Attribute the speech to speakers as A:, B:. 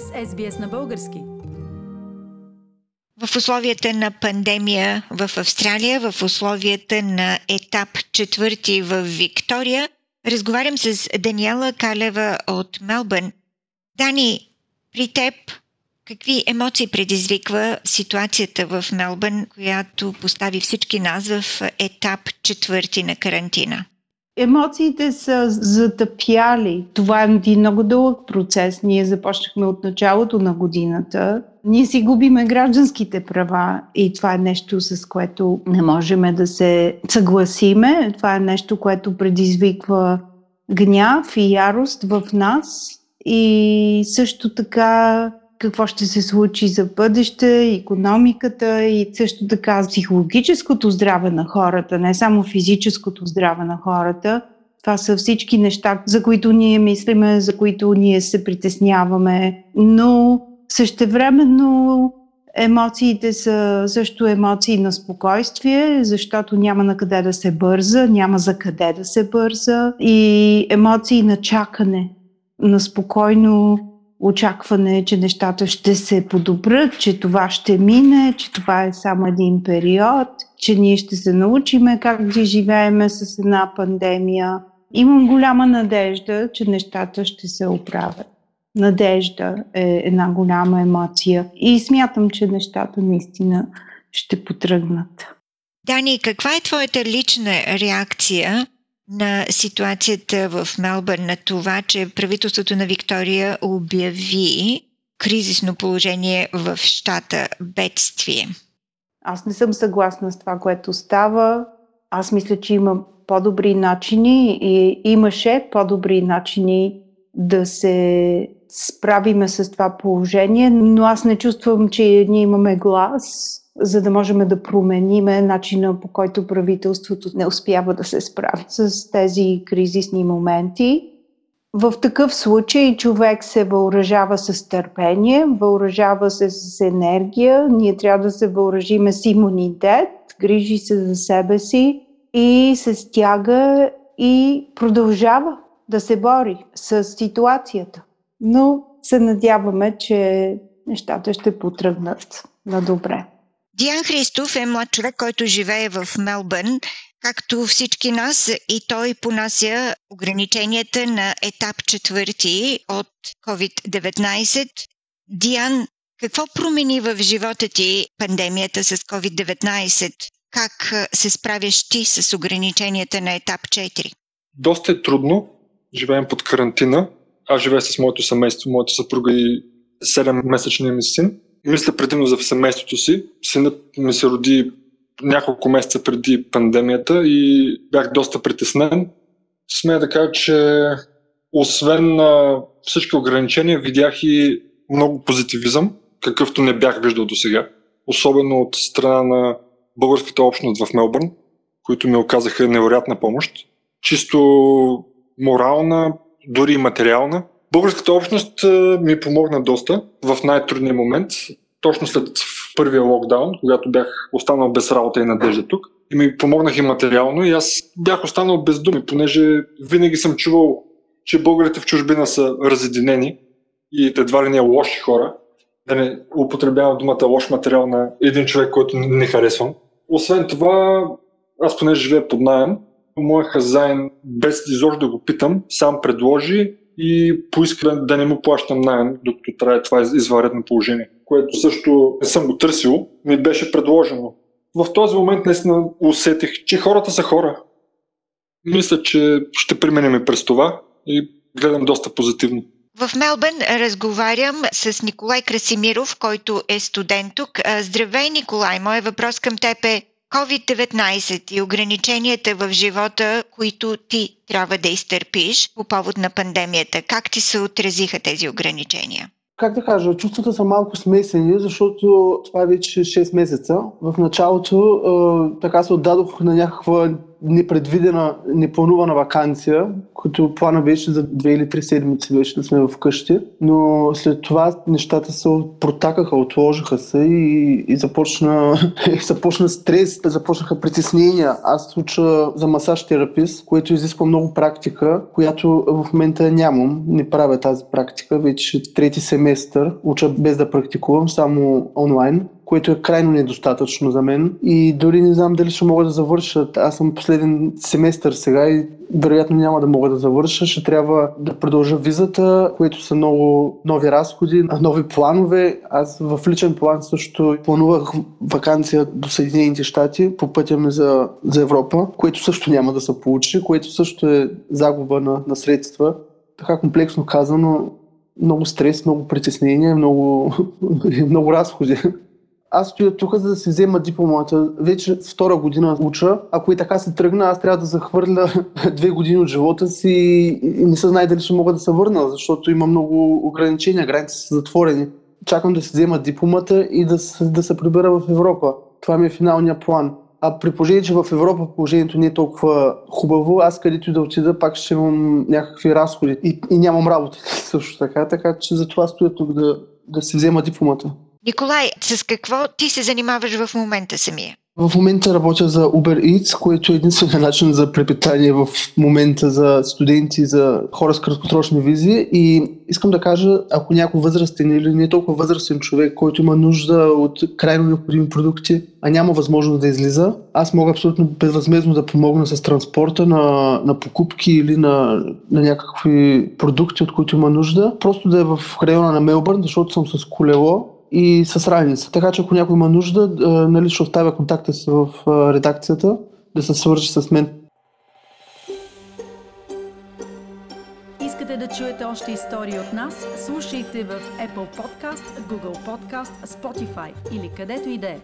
A: сте с SBS на български.
B: В условията на пандемия в Австралия, в условията на етап четвърти в Виктория, разговарям с Даниела Калева от Мелбърн. Дани, при теб какви емоции предизвиква ситуацията в Мелбърн, която постави всички нас в етап четвърти на карантина?
C: Емоциите са затъпяли. Това е един много дълъг процес. Ние започнахме от началото на годината. Ние си губиме гражданските права и това е нещо, с което не можем да се съгласиме. Това е нещо, което предизвиква гняв и ярост в нас. И също така какво ще се случи за бъдеще, економиката и също така психологическото здраве на хората, не само физическото здраве на хората. Това са всички неща, за които ние мислиме, за които ние се притесняваме, но същевременно емоциите са също емоции на спокойствие, защото няма на къде да се бърза, няма за къде да се бърза и емоции на чакане, на спокойно очакване, че нещата ще се подобрят, че това ще мине, че това е само един период, че ние ще се научиме как да живееме с една пандемия. Имам голяма надежда, че нещата ще се оправят. Надежда е една голяма емоция и смятам, че нещата наистина ще потръгнат.
B: Дани, каква е твоята лична реакция на ситуацията в Мелбърн, на това, че правителството на Виктория обяви кризисно положение в щата бедствие.
C: Аз не съм съгласна с това, което става. Аз мисля, че има по-добри начини и имаше по-добри начини да се справиме с това положение, но аз не чувствам, че ние имаме глас за да можем да промениме начина по който правителството не успява да се справи с тези кризисни моменти. В такъв случай човек се въоръжава с търпение, въоръжава се с енергия, ние трябва да се въоръжиме с имунитет, грижи се за себе си и се стяга и продължава да се бори с ситуацията. Но се надяваме, че нещата ще потръгнат на добре.
B: Диан Христов е млад човек, който живее в Мелбърн. Както всички нас, и той понася ограниченията на етап четвърти от COVID-19. Диан, какво промени в живота ти пандемията с COVID-19? Как се справяш ти с ограниченията на етап 4?
D: Доста е трудно. Живеем под карантина. Аз живея с моето семейство, моята съпруга и 7-месечния ми син мисля предимно за семейството си. Синът ми се роди няколко месеца преди пандемията и бях доста притеснен. Смея да кажа, че освен на всички ограничения, видях и много позитивизъм, какъвто не бях виждал до сега. Особено от страна на българската общност в Мелбърн, които ми оказаха невероятна помощ. Чисто морална, дори и материална. Българската общност ми помогна доста в най-трудния момент, точно след първия локдаун, когато бях останал без работа и надежда тук. И ми помогнах и материално и аз бях останал без думи, понеже винаги съм чувал, че българите в чужбина са разединени и едва ли не лоши хора. Да не употребявам думата лош материал на един човек, който не харесвам. Освен това, аз понеже живея под найем, моят хазайн, без изобщо да го питам, сам предложи и поиска да не му плащам найем, докато трае това извънредно положение, което също не съм го търсил, ми беше предложено. В този момент наистина усетих, че хората са хора. Мисля, че ще преминем през това и гледам доста позитивно.
B: В Мелбърн разговарям с Николай Красимиров, който е студент тук. Здравей, Николай! Моят въпрос към теб е COVID-19 и ограниченията в живота, които ти трябва да изтърпиш по повод на пандемията, как ти се отразиха тези ограничения?
E: Как да кажа, чувствата са малко смесени, защото това е вече 6 месеца. В началото така се отдадох на някаква непредвидена, непланувана вакансия, като плана беше за две или три седмици беше да сме вкъщи, но след това нещата се протакаха, отложиха се и, и започна, и започна стрес, започнаха притеснения. Аз уча за масаж терапист, което изисква много практика, която в момента нямам. Не правя тази практика, вече трети семестър. Уча без да практикувам, само онлайн което е крайно недостатъчно за мен и дори не знам дали ще мога да завърша. Аз съм последен семестър сега и вероятно няма да мога да завърша. Ще трябва да продължа визата, което са много нови разходи, нови планове. Аз в личен план също планувах вакансия до Съединените щати по пътя ми за, за Европа, което също няма да се получи, което също е загуба на, на средства. Така комплексно казано, много стрес, много притеснение, много, много разходи. Аз стоя тук, за да си взема дипломата. Вече втора година уча. Ако и така се тръгна, аз трябва да захвърля две години от живота си и не се знае дали ще мога да се върна, защото има много ограничения, граници са затворени. Чакам да си взема дипломата и да, да се прибера в Европа. Това ми е финалния план. А при положение, че в Европа положението не е толкова хубаво, аз където и да отида, пак ще имам някакви разходи и, и нямам работа също така, така че затова стоя тук да, да си взема дипломата.
B: Николай, с какво ти се занимаваш в момента самия?
E: В момента работя за Uber Eats, което е единствения начин за препитание в момента за студенти, за хора с краткосрочни визи. И искам да кажа, ако някой възрастен или не толкова възрастен човек, който има нужда от крайно необходими продукти, а няма възможност да излиза, аз мога абсолютно безвъзмезно да помогна с транспорта на, на покупки или на, на някакви продукти, от които има нужда. Просто да е в района на Мелбърн, защото съм с колело и с раница. Така че ако някой има нужда, нали, ще оставя контакта си в редакцията да се свържи с мен.
A: Искате да чуете още истории от нас? Слушайте в Apple Podcast, Google Podcast, Spotify или където и да е.